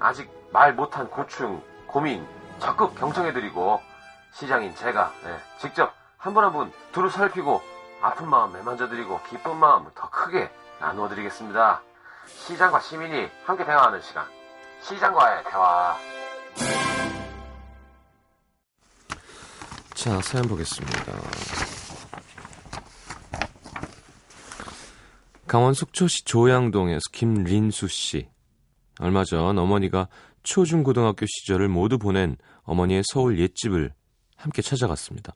아직 말 못한 고충, 고민 적극 경청해드리고 시장인 제가 네, 직접 한 분 한 분 두루 살피고 아픈 마음 매만져드리고 기쁜 마음 더 크게 나누어드리겠습니다. 시장과 시민이 함께 대화하는 시간. 시장과의 대화. 자, 사연 보겠습니다. 강원 속초시 조양동에서 김린수 씨. 얼마 전 어머니가 초중고등학교 시절을 모두 보낸 어머니의 서울 옛집을 함께 찾아갔습니다.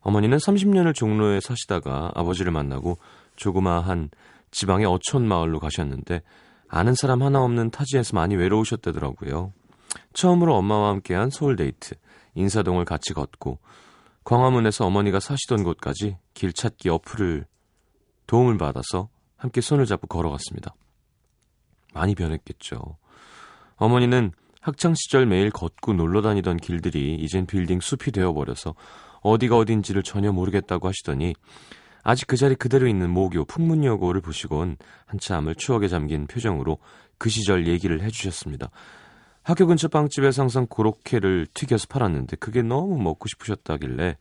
어머니는 30년을 종로에 사시다가 아버지를 만나고 조그마한 지방의 어촌 마을로 가셨는데 아는 사람 하나 없는 타지에서 많이 외로우셨다더라고요. 처음으로 엄마와 함께한 서울 데이트, 인사동을 같이 걷고 광화문에서 어머니가 사시던 곳까지 길 찾기 어플을 도움을 받아서 함께 손을 잡고 걸어갔습니다. 많이 변했겠죠. 어머니는 학창 시절 매일 걷고 놀러 다니던 길들이 이젠 빌딩 숲이 되어버려서 어디가 어딘지를 전혀 모르겠다고 하시더니 아직 그 자리 그대로 있는 모교 풍문여고를 보시곤 한참을 추억에 잠긴 표정으로 그 시절 얘기를 해주셨습니다. 학교 근처 빵집에서 항상 고로케를 튀겨서 팔았는데 그게 너무 먹고 싶으셨다길래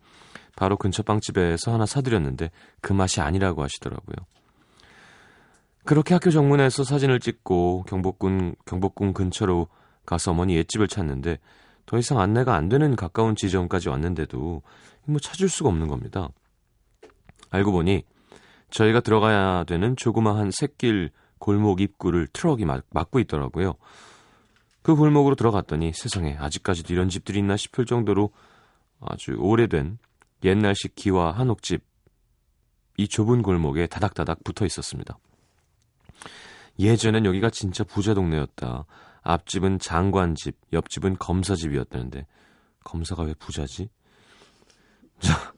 바로 근처 빵집에서 하나 사드렸는데 그 맛이 아니라고 하시더라고요. 그렇게 학교 정문에서 사진을 찍고 경복궁, 경복궁 근처로 가서 어머니 옛집을 찾는데 더 이상 안내가 안 되는 가까운 지점까지 왔는데도 뭐 찾을 수가 없는 겁니다. 알고 보니 저희가 들어가야 되는 조그마한 샛길 골목 입구를 트럭이 막, 막고 있더라고요. 그 골목으로 들어갔더니 세상에 아직까지도 이런 집들이 있나 싶을 정도로 아주 오래된 옛날식 기와 한옥집 이 좁은 골목에 다닥다닥 붙어 있었습니다. 예전엔 여기가 진짜 부자 동네였다. 앞집은 장관집, 옆집은 검사집이었다는데 검사가 왜 부자지? 자,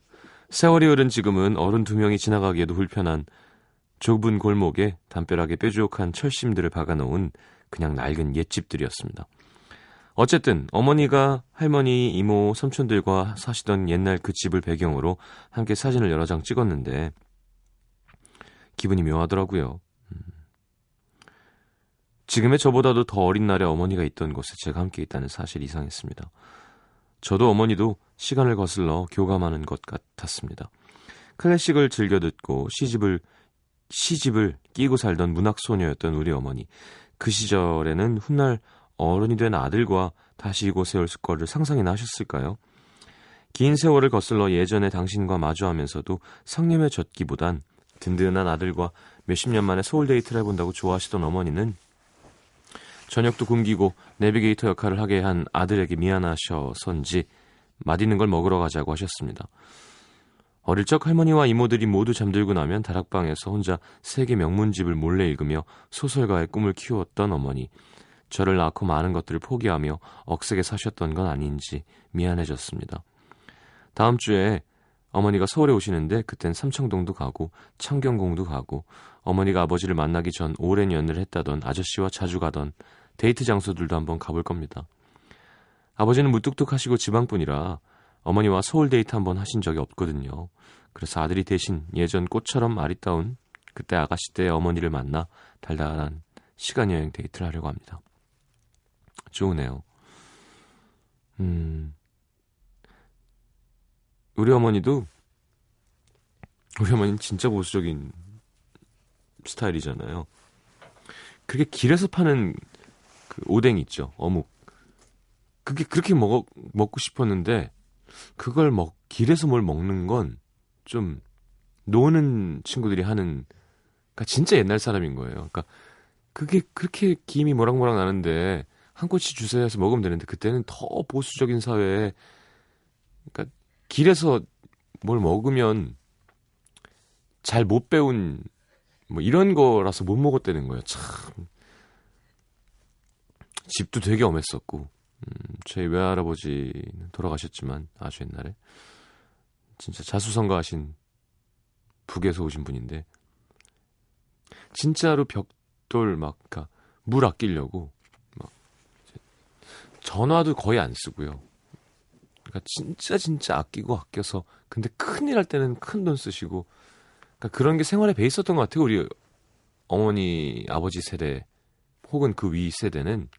세월이 흐른 지금은 어른 두 명이 지나가기에도 불편한 좁은 골목에 담벼락에 뾰족한 철심들을 박아놓은 그냥 낡은 옛집들이었습니다. 어쨌든 어머니가 할머니, 이모, 삼촌들과 사시던 옛날 그 집을 배경으로 함께 사진을 여러 장 찍었는데 기분이 묘하더라고요. 음. 지금의 저보다도 더 어린 날에 어머니가 있던 곳에 제가 함께 있다는 사실이 이상했습니다. 저도 어머니도 시간을 거슬러 교감하는 것 같았습니다. 클래식을 즐겨 듣고 시집을 시집을 끼고 살던 문학 소녀였던 우리 어머니. 그 시절에는 훗날 어른이 된 아들과 다시 이곳에 올 거를 상상이나 하셨을까요? 긴 세월을 거슬러 예전에 당신과 마주하면서도 상념에 젖기보단 든든한 아들과 몇십 년 만에 서울 데이트를 해본다고 좋아하시던 어머니는 저녁도 굶기고 내비게이터 역할을 하게 한 아들에게 미안하셔서인지 맛있는 걸 먹으러 가자고 하셨습니다. 어릴 적 할머니와 이모들이 모두 잠들고 나면 다락방에서 혼자 세계 명문집을 몰래 읽으며 소설가의 꿈을 키웠던 어머니. 저를 낳고 많은 것들을 포기하며 억세게 사셨던 건 아닌지 미안해졌습니다. 다음 주에 어머니가 서울에 오시는데 그땐 삼청동도 가고 창경궁도 가고 어머니가 아버지를 만나기 전 오랜 연애를 했다던 아저씨와 자주 가던 데이트 장소들도 한번 가볼 겁니다. 아버지는 무뚝뚝하시고 지방분이라 어머니와 서울 데이트 한번 하신 적이 없거든요. 그래서 아들이 대신 예전 꽃처럼 아리따운 그때 아가씨 때 어머니를 만나 달달한 시간 여행 데이트를 하려고 합니다. 좋으네요. 음, 우리 어머니도 우리 어머니는 진짜 보수적인 스타일이잖아요. 그게 길에서 파는 그 오뎅 있죠. 어묵. 그게 그렇게 먹, 먹고 싶었는데 그걸 먹 길에서 뭘 먹는 건 좀 노는 친구들이 하는 그러니까 진짜 옛날 사람인 거예요. 그러니까 그게 그렇게 김이 모락모락 나는데 한 꼬치 주세요 해서 먹으면 되는데 그때는 더 보수적인 사회에 그러니까 길에서 뭘 먹으면 잘 못 배운 뭐 이런 거라서 못 먹었다는 거예요. 참 집도 되게 엄했었고 음, 저희 외할아버지는 돌아가셨지만 아주 옛날에 진짜 자수성가하신 북에서 오신 분인데 진짜로 벽돌 막 그러니까 물 아끼려고 막 전화도 거의 안 쓰고요. 그러니까 진짜 진짜 아끼고 아껴서 근데 큰일 날 때는 큰 돈 쓰시고 그러니까 그런 게 생활에 배 있었던 것 같아요. 우리 어머니 아버지 세대 혹은 그 위 세대는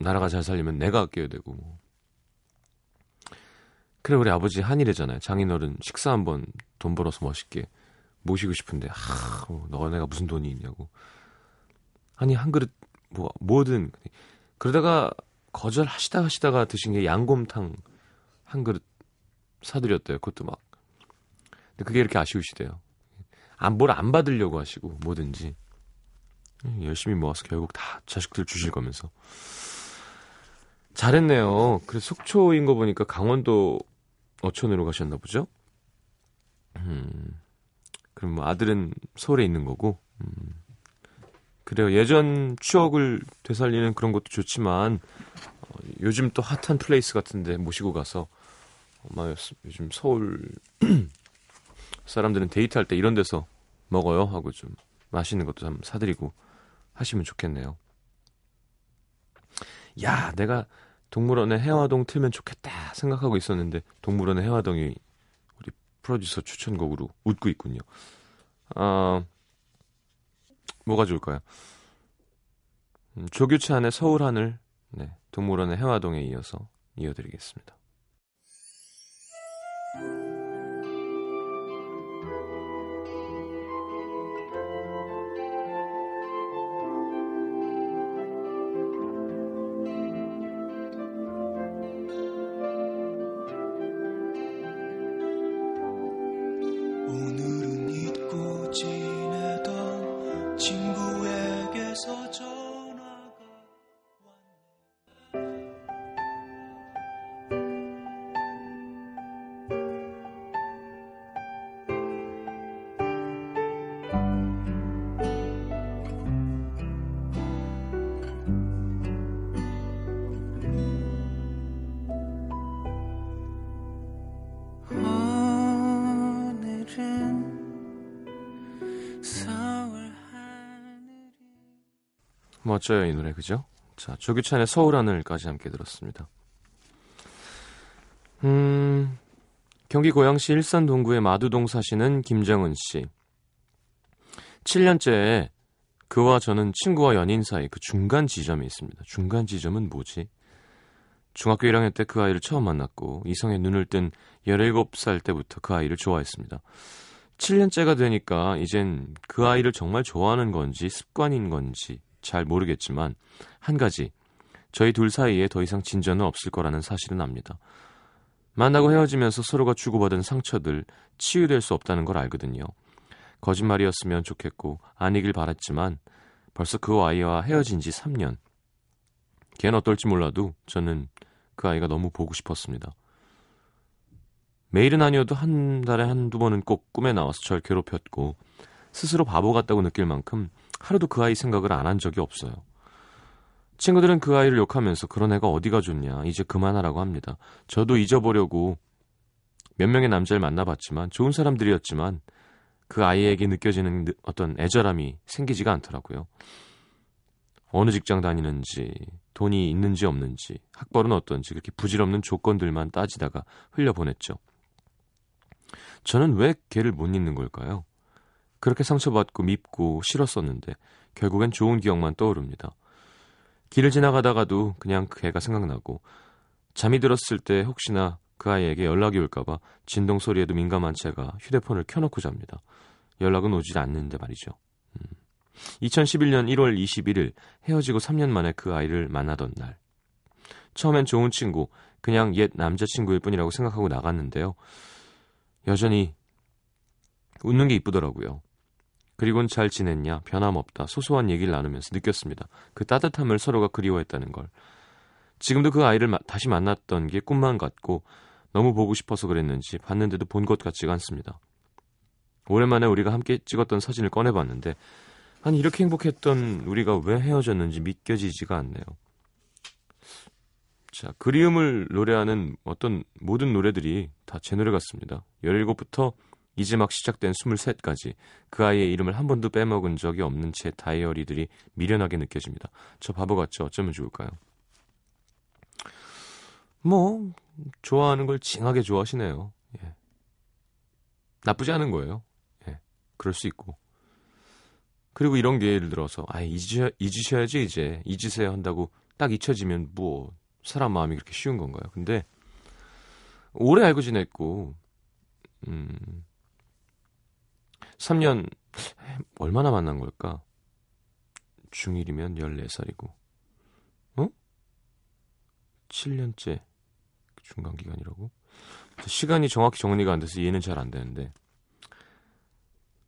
나라가 잘 살려면 내가 아껴야 되고 뭐. 그래 우리 아버지 한일이잖아요. 장인어른 식사 한번 돈 벌어서 멋있게 모시고 싶은데 하, 뭐, 너네가 무슨 돈이 있냐고. 아니 한 그릇 뭐 뭐든 그러다가 거절하시다 하시다가 드신 게 양곰탕 한 그릇 사드렸대요. 그것도 막. 근데 그게 이렇게 아쉬우시대요. 안, 뭘 안 받으려고 하시고, 뭐든지. 열심히 모아서 결국 다 자식들 주실 거면서. 잘했네요. 그래서 속초인 거 보니까 강원도 어촌으로 가셨나 보죠? 음, 그럼 뭐 아들은 서울에 있는 거고, 음. 그래요. 예전 추억을 되살리는 그런 것도 좋지만, 어, 요즘 또 핫한 플레이스 같은데 모시고 가서, 엄마 요즘 서울 사람들은 데이트할 때 이런 데서 먹어요 하고 좀 맛있는 것도 좀 사드리고 하시면 좋겠네요. 야, 내가 동물원의 해화동 틀면 좋겠다 생각하고 있었는데 동물원의 해화동이 우리 프로듀서 추천곡으로 웃고 있군요. 아, 뭐가 좋을까요? 음, 조규찬의 서울 하늘, 네, 동물원의 해화동에 이어서 이어드리겠습니다. 멋져요 이 노래 그죠? 자 조규찬의 서울 하늘까지 함께 들었습니다. 음 경기 고양시 일산 동구의 마두동 사시는 김정은 씨. 7년째 그와 저는 친구와 연인 사이 그 중간 지점에 있습니다. 중간 지점은 뭐지? 중학교 1학년 때 그 아이를 처음 만났고 이성의 눈을 뜬 17살 때부터 그 아이를 좋아했습니다. 7년째가 되니까 이젠 그 아이를 정말 좋아하는 건지 습관인 건지 잘 모르겠지만 한 가지 저희 둘 사이에 더 이상 진전은 없을 거라는 사실은 압니다. 만나고 헤어지면서 서로가 주고받은 상처들 치유될 수 없다는 걸 알거든요. 거짓말이었으면 좋겠고 아니길 바랐지만 벌써 그 아이와 헤어진 지 3년. 걔는 어떨지 몰라도 저는 그 아이가 너무 보고 싶었습니다. 매일은 아니어도 한 달에 한두 번은 꼭 꿈에 나와서 절 괴롭혔고 스스로 바보 같다고 느낄 만큼 하루도 그 아이 생각을 안 한 적이 없어요. 친구들은 그 아이를 욕하면서 그런 애가 어디가 좋냐 이제 그만하라고 합니다. 저도 잊어보려고 몇 명의 남자를 만나봤지만 좋은 사람들이었지만 그 아이에게 느껴지는 느- 어떤 애절함이 생기지가 않더라고요. 어느 직장 다니는지 돈이 있는지 없는지 학벌은 어떤지 그렇게 부질없는 조건들만 따지다가 흘려보냈죠. 저는 왜 걔를 못 잊는 걸까요? 그렇게 상처받고 밉고 싫었었는데 결국엔 좋은 기억만 떠오릅니다. 길을 지나가다가도 그냥 그 애가 생각나고 잠이 들었을 때 혹시나 그 아이에게 연락이 올까봐 진동 소리에도 민감한 채가 휴대폰을 켜놓고 잡니다. 연락은 오지 않는데 말이죠. 음. 2011년 1월 21일 헤어지고 3년 만에 그 아이를 만나던 날. 처음엔 좋은 친구, 그냥 옛 남자친구일 뿐이라고 생각하고 나갔는데요. 여전히 웃는 게 이쁘더라고요. 그리곤 잘 지냈냐, 변함없다, 소소한 얘기를 나누면서 느꼈습니다. 그 따뜻함을 서로가 그리워했다는 걸. 지금도 그 아이를 마, 다시 만났던 게 꿈만 같고 너무 보고 싶어서 그랬는지 봤는데도 본 것 같지가 않습니다. 오랜만에 우리가 함께 찍었던 사진을 꺼내봤는데 아니 이렇게 행복했던 우리가 왜 헤어졌는지 믿겨지지가 않네요. 자, 그리움을 노래하는 어떤 모든 노래들이 다 제 노래 같습니다. 17부터 이제 막 시작된 23까지 그 아이의 이름을 한 번도 빼먹은 적이 없는 제 다이어리들이 미련하게 느껴집니다. 저 바보 같죠? 어쩌면 좋을까요? 뭐 좋아하는 걸 징하게 좋아하시네요. 예. 나쁘지 않은 거예요. 예. 그럴 수 있고. 그리고 이런 게 예를 들어서 아 잊으셔, 잊으셔야지 이제 잊으세요 한다고 딱 잊혀지면 뭐 사람 마음이 그렇게 쉬운 건가요? 근데 오래 알고 지냈고 음 3년 얼마나 만난 걸까? 중1이면 14살이고 어? 7년째 중간 기간이라고? 시간이 정확히 정리가 안 돼서 이해는 잘 안 되는데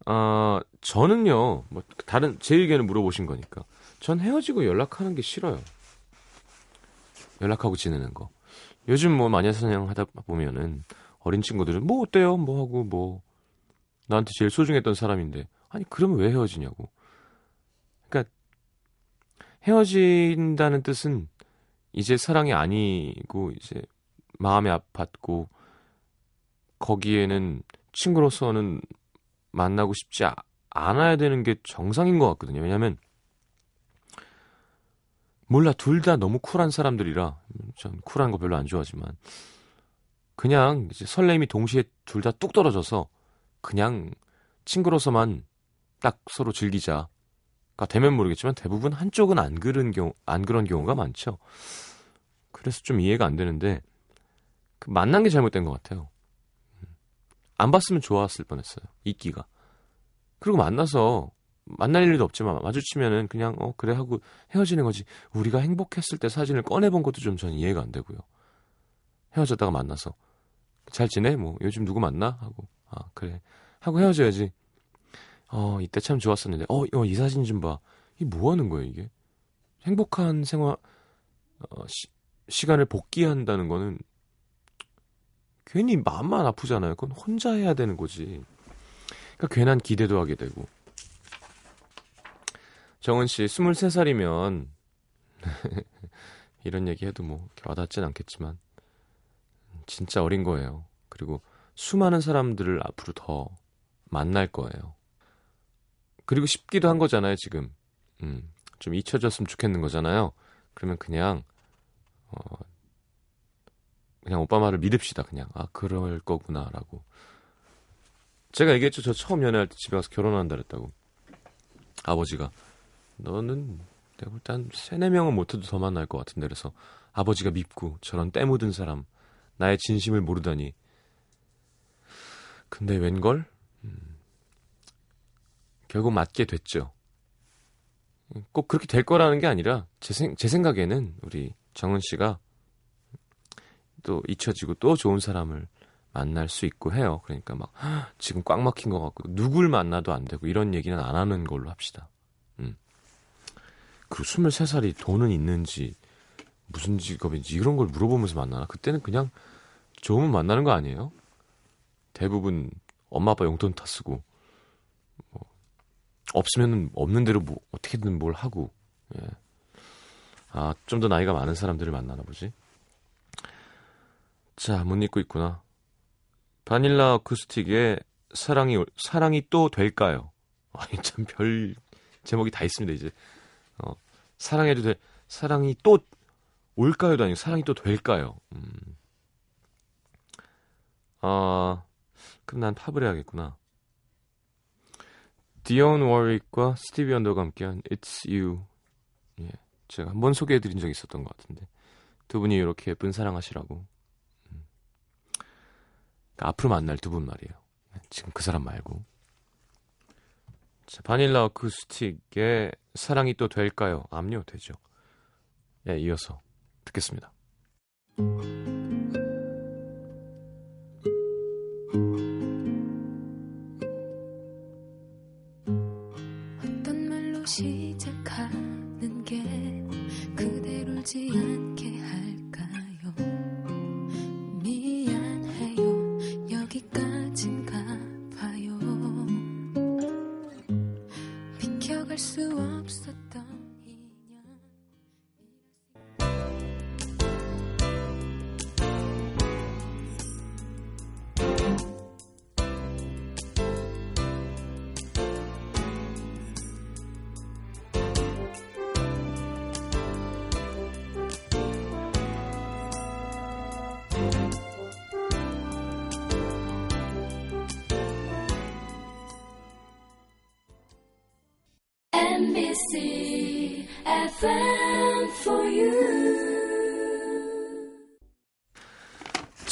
아 저는요 뭐 다른 제 의견을 물어보신 거니까 전 헤어지고 연락하는 게 싫어요. 연락하고 지내는 거. 요즘 뭐 마녀사냥 하다 보면은 어린 친구들은 뭐 어때요? 뭐 하고 뭐 나한테 제일 소중했던 사람인데 아니 그러면 왜 헤어지냐고. 그러니까 헤어진다는 뜻은 이제 사랑이 아니고 이제 마음이 아팠고 거기에는 친구로서는 만나고 싶지 않아야 되는 게 정상인 것 같거든요. 왜냐하면 몰라 둘 다 너무 쿨한 사람들이라 전 쿨한 거 별로 안 좋아하지만 그냥 이제 설렘이 동시에 둘 다 뚝 떨어져서 그냥 친구로서만 딱 서로 즐기자 가 되면 모르겠지만 대부분 한쪽은 안 그런 경우 안 그런 경우가 많죠. 그래서 좀 이해가 안 되는데 그 만난 게 잘못된 것 같아요. 안 봤으면 좋았을 뻔했어요. 이끼가. 그리고 만나서 만날 일도 없지만 마주치면은 그냥 어 그래 하고 헤어지는 거지. 우리가 행복했을 때 사진을 꺼내본 것도 좀 저는 이해가 안 되고요. 헤어졌다가 만나서 잘 지내? 뭐 요즘 누구 만나? 하고 아 그래 하고 헤어져야지. 어 이때 참 좋았었는데 어이 어, 이 사진 좀 봐. 이 뭐 하는 거예요 이게? 행복한 생활 어, 시, 시간을 복귀한다는 거는 괜히 마음만 아프잖아요. 그건 혼자 해야 되는 거지. 그러니까 괜한 기대도 하게 되고. 정은 씨, 23살이면 이런 얘기 해도 뭐 와닿진 않겠지만 진짜 어린 거예요. 그리고 수많은 사람들을 앞으로 더 만날 거예요. 그리고 싶기도 한 거잖아요, 지금. 음, 좀 잊혀졌으면 좋겠는 거잖아요. 그러면 그냥 어, 그냥 오빠 말을 믿읍시다. 그냥 아 그럴 거구나 라고. 제가 얘기했죠. 저 처음 연애할 때 집에 가서 결혼한다 그랬다고. 아버지가 너는 내가 볼땐 세네 명은 못해도 더 만날 것 같은데 그래서 아버지가 밉고 저런 때 묻은 사람 나의 진심을 모르다니. 근데 웬걸? 음, 결국 맞게 됐죠. 꼭 그렇게 될 거라는 게 아니라 제, 생, 제 생각에는 우리 정은 씨가 또 잊혀지고 또 좋은 사람을 만날 수 있고 해요. 그러니까 막 지금 꽉 막힌 것 같고 누굴 만나도 안 되고 이런 얘기는 안 하는 걸로 합시다. 음. 그 23살이 돈은 있는지 무슨 직업인지 이런 걸 물어보면서 만나나? 그때는 그냥 좋으면 만나는 거 아니에요? 대부분 엄마 아빠 용돈 다 쓰고 뭐 없으면은 없는 대로 뭐 어떻게든 뭘 하고 예. 아, 좀 더 나이가 많은 사람들을 만나나 보지. 자, 못 잊고 있구나. 바닐라 어쿠스틱의 사랑이 사랑이 또 될까요? 아니 참 별 제목이 다 있습니다 이제. 어, 사랑해도 돼. 사랑이 또 올까요도 아니고 사랑이 또 될까요? 음. 아, 그럼 난 팝을 해야겠구나. 디온 워릭과 스티비 언더가 함께한 It's You. 예, 제가 한 번 소개해드린 적이 있었던 것 같은데 두 분이 이렇게 예쁜 사랑하시라고. 음. 그러니까 앞으로 만날 두 분 말이에요. 네, 지금 그 사람 말고. 자, 바닐라 어쿠스틱의 사랑이 또 될까요? 압류 되죠. 예, 이어서 듣겠습니다. 어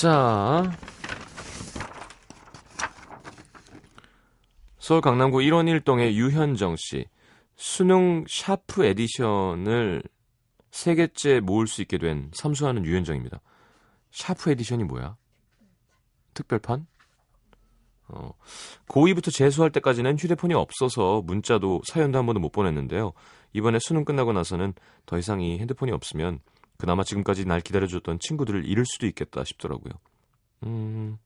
자. 서울 강남구 일원 1동의 유현정 씨. 수능 샤프 edition을 세 개째 모을 수 있게 된 삼수하는 유현정입니다. 샤프 edition이 뭐야? 특별판? 어, 고2부터 재수할 때까지는 휴대폰이 없어서 문자도 사연도 한 번도 못 보냈는데요. 이번에 수능 끝나고 나서는 더 이상 이 핸드폰이 없으면 그나마 지금까지 날 기다려줬던 친구들을 잃을 수도 있겠다 싶더라고요. 음,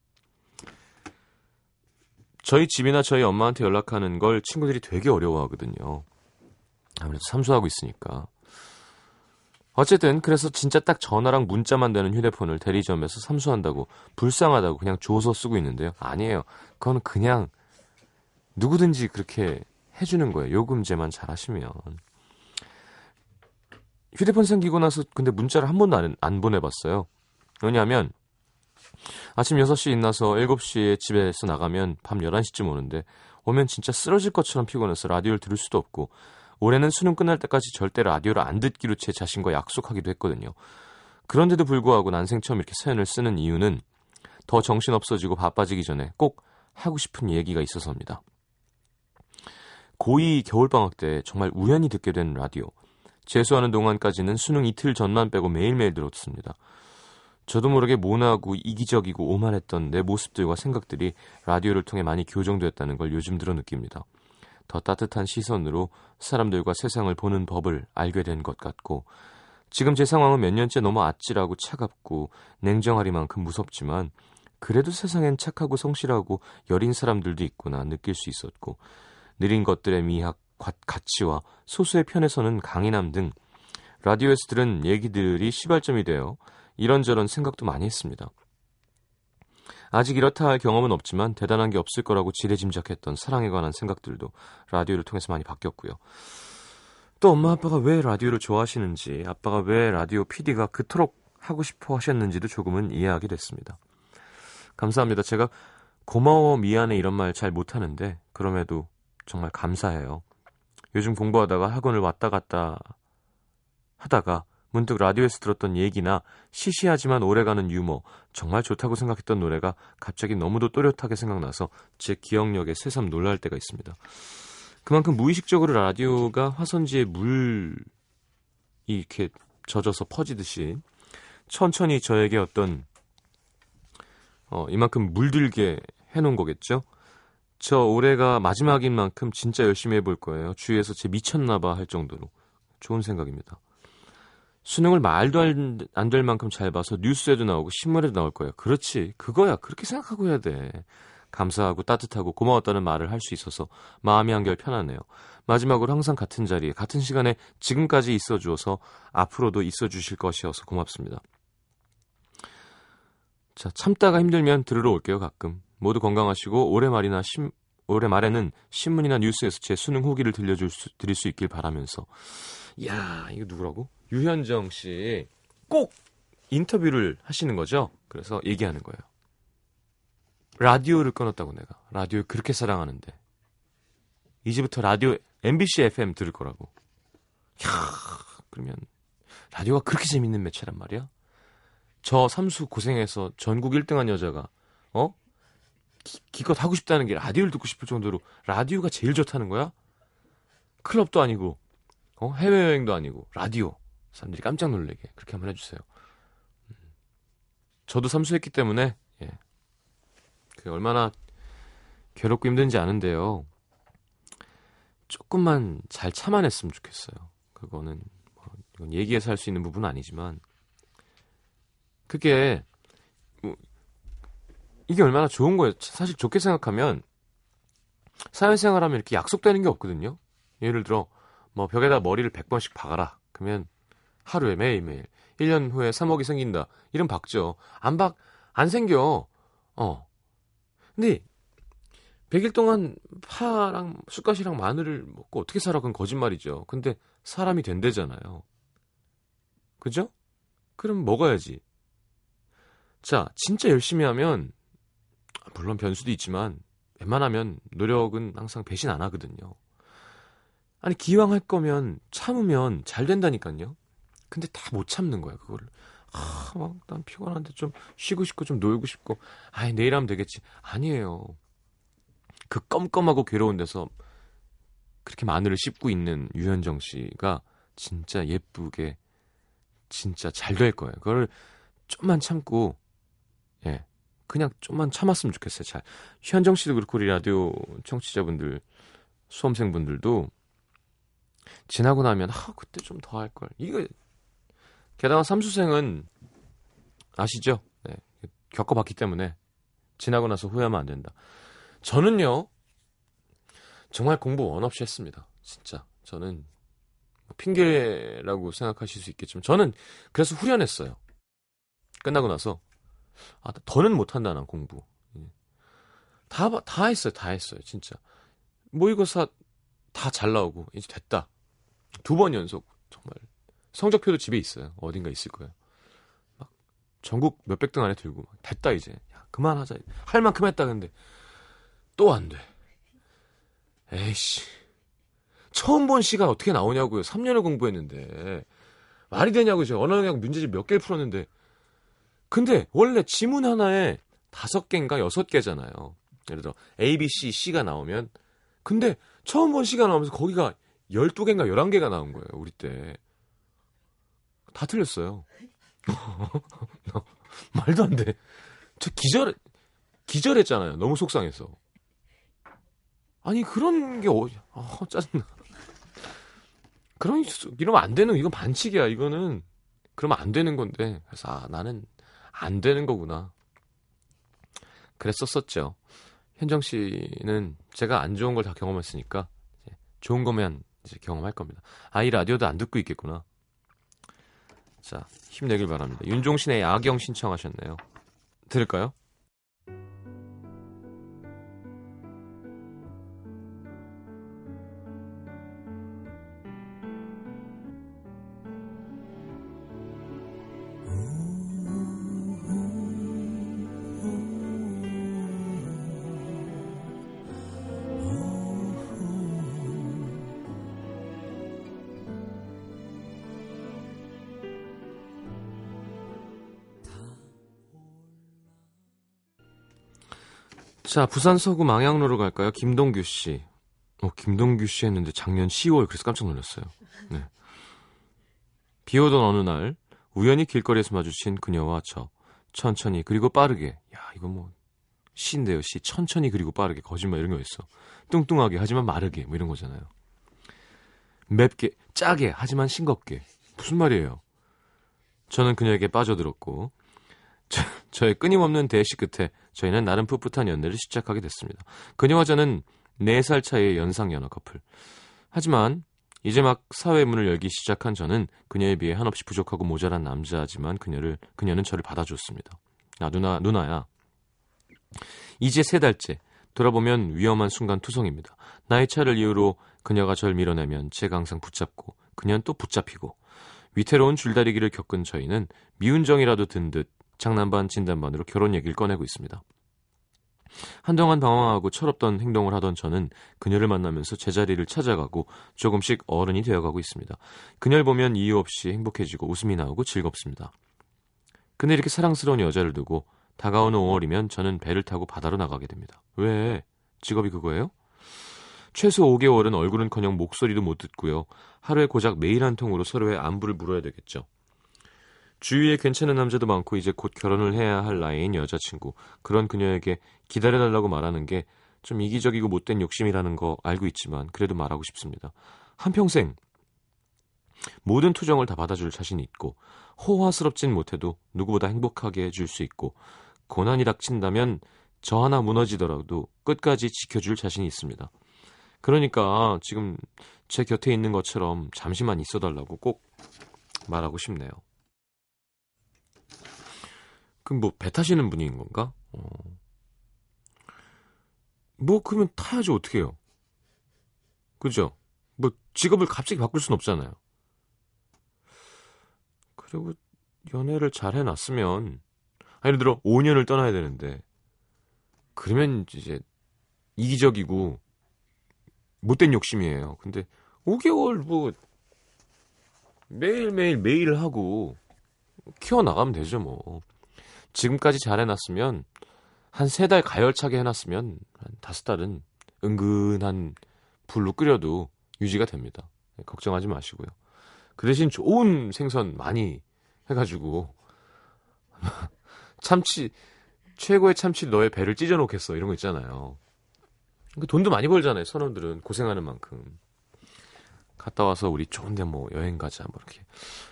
저희 집이나 저희 엄마한테 연락하는 걸 친구들이 되게 어려워하거든요. 아무래도 삼수하고 있으니까. 어쨌든 그래서 진짜 딱 전화랑 문자만 되는 휴대폰을 대리점에서 삼수한다고 불쌍하다고 그냥 줘서 쓰고 있는데요. 아니에요. 그건 그냥 누구든지 그렇게 해주는 거예요. 요금제만 잘 하시면. 휴대폰 생기고 나서 근데 문자를 한 번도 안, 안 보내봤어요. 왜냐하면 아침 6시에 일어나서 7시에 집에서 나가면 밤 11시쯤 오는데 오면 진짜 쓰러질 것처럼 피곤해서 라디오를 들을 수도 없고 올해는 수능 끝날 때까지 절대 라디오를 안 듣기로 제 자신과 약속하기도 했거든요. 그런데도 불구하고 난생 처음 이렇게 사연을 쓰는 이유는 더 정신 없어지고 바빠지기 전에 꼭 하고 싶은 얘기가 있어서입니다. 고2 겨울방학 때 정말 우연히 듣게 된 라디오. 재수하는 동안까지는 수능 이틀 전만 빼고 매일매일 들었습니다. 저도 모르게 모나고 이기적이고 오만했던 내 모습들과 생각들이 라디오를 통해 많이 교정되었다는 걸 요즘 들어 느낍니다. 더 따뜻한 시선으로 사람들과 세상을 보는 법을 알게 된 것 같고 지금 제 상황은 몇 년째 너무 아찔하고 차갑고 냉정하리만큼 무섭지만 그래도 세상엔 착하고 성실하고 여린 사람들도 있구나 느낄 수 있었고 느린 것들의 미학, 가치와 소수의 편에서는 강인함 등 라디오에서 들은 얘기들이 시발점이 되어 이런저런 생각도 많이 했습니다. 아직 이렇다 할 경험은 없지만 대단한 게 없을 거라고 지레짐작했던 사랑에 관한 생각들도 라디오를 통해서 많이 바뀌었고요. 또 엄마 아빠가 왜 라디오를 좋아하시는지, 아빠가 왜 라디오 PD가 그토록 하고 싶어 하셨는지도 조금은 이해하게 됐습니다. 감사합니다. 제가 고마워, 미안해 이런 말 잘 못하는데 그럼에도 정말 감사해요. 요즘 공부하다가 학원을 왔다 갔다 하다가 문득 라디오에서 들었던 얘기나 시시하지만 오래가는 유머, 정말 좋다고 생각했던 노래가 갑자기 너무도 또렷하게 생각나서 제 기억력에 새삼 놀랄 때가 있습니다. 그만큼 무의식적으로 라디오가 화선지에 물이 이렇게 젖어서 퍼지듯이 천천히 저에게 어떤 어, 이만큼 물들게 해놓은 거겠죠? 저 올해가 마지막인 만큼 진짜 열심히 해볼 거예요. 주위에서 제 미쳤나봐 할 정도로. 좋은 생각입니다. 수능을 말도 안 될 만큼 잘 봐서 뉴스에도 나오고 신문에도 나올 거예요. 그렇지. 그거야. 그렇게 생각하고 해야 돼. 감사하고 따뜻하고 고마웠다는 말을 할 수 있어서 마음이 한결 편하네요. 마지막으로 항상 같은 자리에 같은 시간에 지금까지 있어 주어서 앞으로도 있어 주실 것이어서 고맙습니다. 자, 참다가 힘들면 들으러 올게요, 가끔. 모두 건강하시고 올해 말이나 신, 올해 말에는 신문이나 뉴스에서 제 수능 후기를 들려줄 수, 드릴 수 있길 바라면서 야 이거 누구라고? 유현정 씨 꼭 인터뷰를 하시는 거죠? 그래서 얘기하는 거예요. 라디오를 끊었다고 내가 라디오 그렇게 사랑하는데 이제부터 라디오 MBC FM 들을 거라고. 야, 그러면 라디오가 그렇게 재밌는 매체란 말이야? 저 삼수 고생해서 전국 1등한 여자가 어? 기, 기껏 하고 싶다는 게 라디오를 듣고 싶을 정도로 라디오가 제일 좋다는 거야? 클럽도 아니고 어? 해외여행도 아니고 라디오 사람들이 깜짝 놀래게 그렇게 한번 해주세요. 음. 저도 삼수했기 때문에 예. 그게 얼마나 괴롭고 힘든지 아는데요. 조금만 잘 참아냈으면 좋겠어요. 그거는 뭐 이건 얘기해서 할 수 있는 부분은 아니지만 그게 뭐 이게 얼마나 좋은 거예요. 사실 좋게 생각하면 사회생활하면 이렇게 약속되는 게 없거든요. 예를 들어 뭐 벽에다 머리를 100번씩 박아라. 그러면 하루에 매일매일 1년 후에 3억이 생긴다. 이름 박죠. 안 박, 안 생겨. 어. 근데 100일 동안 파랑 쑥갓이랑 마늘을 먹고 어떻게 살아? 그건 거짓말이죠. 근데 사람이 된대잖아요. 그죠? 그럼 먹어야지. 자, 진짜 열심히 하면 물론 변수도 있지만 웬만하면 노력은 항상 배신 안 하거든요. 아니 기왕 할 거면 참으면 잘 된다니까요. 근데 다 못 참는 거야 그거를. 아, 막 난 피곤한데 좀 쉬고 싶고 좀 놀고 싶고. 아이 내일 하면 되겠지. 아니에요. 그 껌껌하고 괴로운 데서 그렇게 마늘을 씹고 있는 유현정 씨가 진짜 예쁘게 진짜 잘 될 거예요. 그걸 좀만 참고 예. 그냥 좀만 참았으면 좋겠어요. 잘. 현정 씨도 그렇고 우리 라디오 청취자분들 수험생분들도 지나고 나면 아 그때 좀 더 할 걸. 이거 게다가 삼수생은 아시죠? 네. 겪어봤기 때문에 지나고 나서 후회하면 안 된다. 저는요 정말 공부 원 없이 했습니다. 진짜 저는 뭐 핑계라고 생각하실 수 있겠지만 저는 그래서 후련했어요. 끝나고 나서 아 더는 못한다 난 공부. 다다 다 했어요 다 했어요 진짜. 모의고사 다 잘 나오고 이제 됐다. 두 번 연속 정말. 성적표도 집에 있어요. 어딘가 있을 거예요. 막 전국 몇백 등 안에 들고 막 됐다 이제. 야, 그만하자. 할 만큼 했다 근데 또 안 돼. 에이씨. 처음 본 시간 어떻게 나오냐고요. 3년을 공부했는데. 말이 되냐고요. 제가 언어영역 문제집 몇 개를 풀었는데 근데 원래 지문 하나에 다섯 개인가 여섯 개잖아요. 예를 들어 A, B, C, C가 나오면 근데 처음 본 C가 나오면서 거기가 12개인가 11개가 나온 거예요. 우리 때. 다 틀렸어요. 말도 안 돼. 저 기절 기절했잖아요. 너무 속상해서. 아니 그런 게 어, 어 짜증나. 그런 이러면 안 되는 이건 반칙이야. 이거는 그러면 안 되는 건데. 그래서 아 나는 안 되는 거구나. 그랬었었죠. 현정 씨는 제가 안 좋은 걸 다 경험했으니까 좋은 거면 이제 경험할 겁니다. 아이 라디오도 안 듣고 있겠구나. 자, 힘내길 바랍니다. 윤종신의 야경 신청하셨네요. 들을까요? 자, 부산 서구 망향로로 갈까요? 김동규 씨. 어, 김동규 씨 했는데 작년 10월 그래서 깜짝 놀랐어요. 네. 비 오던 어느 날 우연히 길거리에서 마주친 그녀와 저 천천히 그리고 빠르게 야 이거 뭐 시인데요 시 천천히 그리고 빠르게 거짓말 이런 거 있어 뚱뚱하게 하지만 마르게 뭐 이런 거잖아요 맵게 짜게 하지만 싱겁게 무슨 말이에요 저는 그녀에게 빠져들었고 저, 저의 끊임없는 대시 끝에 저희는 나름 풋풋한 연애를 시작하게 됐습니다. 그녀와 저는 4살 차이의 연상연하 커플. 하지만 이제 막 사회 문을 열기 시작한 저는 그녀에 비해 한없이 부족하고 모자란 남자지만 그녀를 그녀는 저를 받아줬습니다. 아 누나 누나야. 이제 세 달째 돌아보면 위험한 순간 투성입니다. 나의 차를 이유로 그녀가 절 밀어내면 제가 항상 붙잡고 그녀는 또 붙잡히고 위태로운 줄다리기를 겪은 저희는 미운 정이라도 든 듯 장난반 진단반으로 결혼 얘기를 꺼내고 있습니다. 한동안 방황하고 철없던 행동을 하던 저는 그녀를 만나면서 제자리를 찾아가고 조금씩 어른이 되어가고 있습니다. 그녀를 보면 이유 없이 행복해지고 웃음이 나오고 즐겁습니다. 근데 이렇게 사랑스러운 여자를 두고 다가오는 5월이면 저는 배를 타고 바다로 나가게 됩니다. 왜? 직업이 그거예요? 최소 5개월은 얼굴은커녕 목소리도 못 듣고요. 하루에 고작 메일 한 통으로 서로의 안부를 물어야 되겠죠. 주위에 괜찮은 남자도 많고 이제 곧 결혼을 해야 할 나이인 여자친구. 그런 그녀에게 기다려달라고 말하는 게 좀 이기적이고 못된 욕심이라는 거 알고 있지만 그래도 말하고 싶습니다. 한평생 모든 투정을 다 받아줄 자신이 있고 호화스럽진 못해도 누구보다 행복하게 해줄 수 있고 고난이 닥친다면 저 하나 무너지더라도 끝까지 지켜줄 자신이 있습니다. 그러니까 지금 제 곁에 있는 것처럼 잠시만 있어달라고 꼭 말하고 싶네요. 그럼 뭐 배 타시는 분인 건가? 어. 뭐 그러면 타야죠 어떻게 해요? 그죠? 뭐 직업을 갑자기 바꿀 순 없잖아요. 그리고 연애를 잘 해놨으면 예를 들어 5년을 떠나야 되는데 그러면 이제 이기적이고 못된 욕심이에요. 근데 5개월 뭐 매일매일 매일 하고 키워나가면 되죠 뭐. 지금까지 잘 해놨으면 한 세 달 가열차게 해놨으면 한 다섯 달은 은근한 불로 끓여도 유지가 됩니다. 네, 걱정하지 마시고요. 그 대신 좋은 생선 많이 해가지고 참치 최고의 참치 너의 배를 찢어놓겠어 이런 거 있잖아요. 그 돈도 많이 벌잖아요. 선원들은 고생하는 만큼 갔다 와서 우리 좋은데 뭐 여행 가자 뭐 이렇게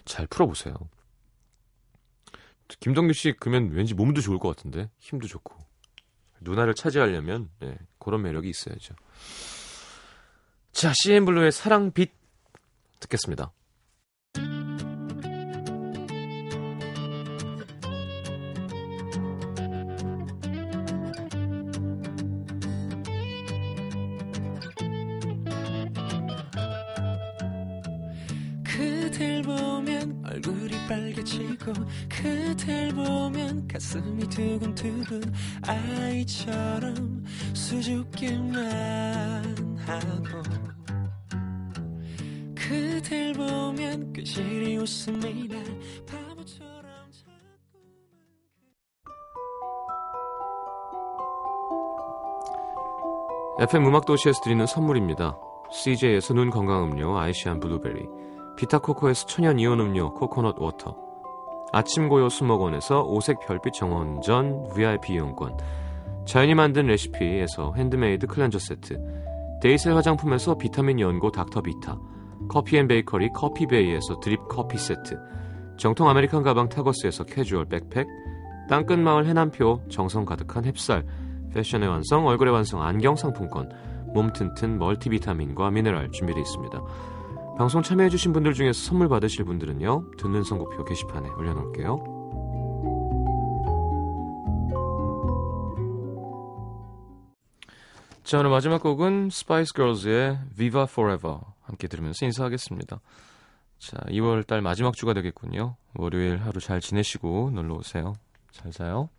잘 풀어보세요. 김동규 씨 그러면 왠지 몸도 좋을 것 같은데 힘도 좋고 누나를 차지하려면 네, 그런 매력이 있어야죠. 자, CN블루의 사랑빛 듣겠습니다. 그댈 보면 얼굴이 빨개지고 그댈 보면 가슴이 두근두근 아이처럼 수줍기만 하고 그댈 보면 괜시리 웃음이 날 바보처럼 FM 음악도시에서 드리는 선물입니다. CJ에서 눈 건강 음료 아이시안 블루베리 비타코코에서 천연 이온 음료 코코넛 워터 아침 고요 수목원에서 오색 별빛 정원전 VIP 이용권 자연이 만든 레시피에서 핸드메이드 클렌저 세트 데이셀 화장품에서 비타민 연고 닥터비타 커피앤베이커리 커피베이에서 드립 커피 세트 정통 아메리칸 가방 타거스에서 캐주얼 백팩 땅끝마을 해남표 정성 가득한 햅쌀 패션의 완성 얼굴의 완성 안경 상품권 몸 튼튼 멀티비타민과 미네랄 준비되어 있습니다. 방송 참여해주신 분들 중에서 선물 받으실 분들은요 듣는 선곡표 게시판에 올려놓을게요. 자 오늘 마지막 곡은 Spice Girls의 Viva Forever 함께 들으면서 인사하겠습니다. 자 2월 달 마지막 주가 되겠군요. 월요일 하루 잘 지내시고 놀러 오세요. 잘 자요.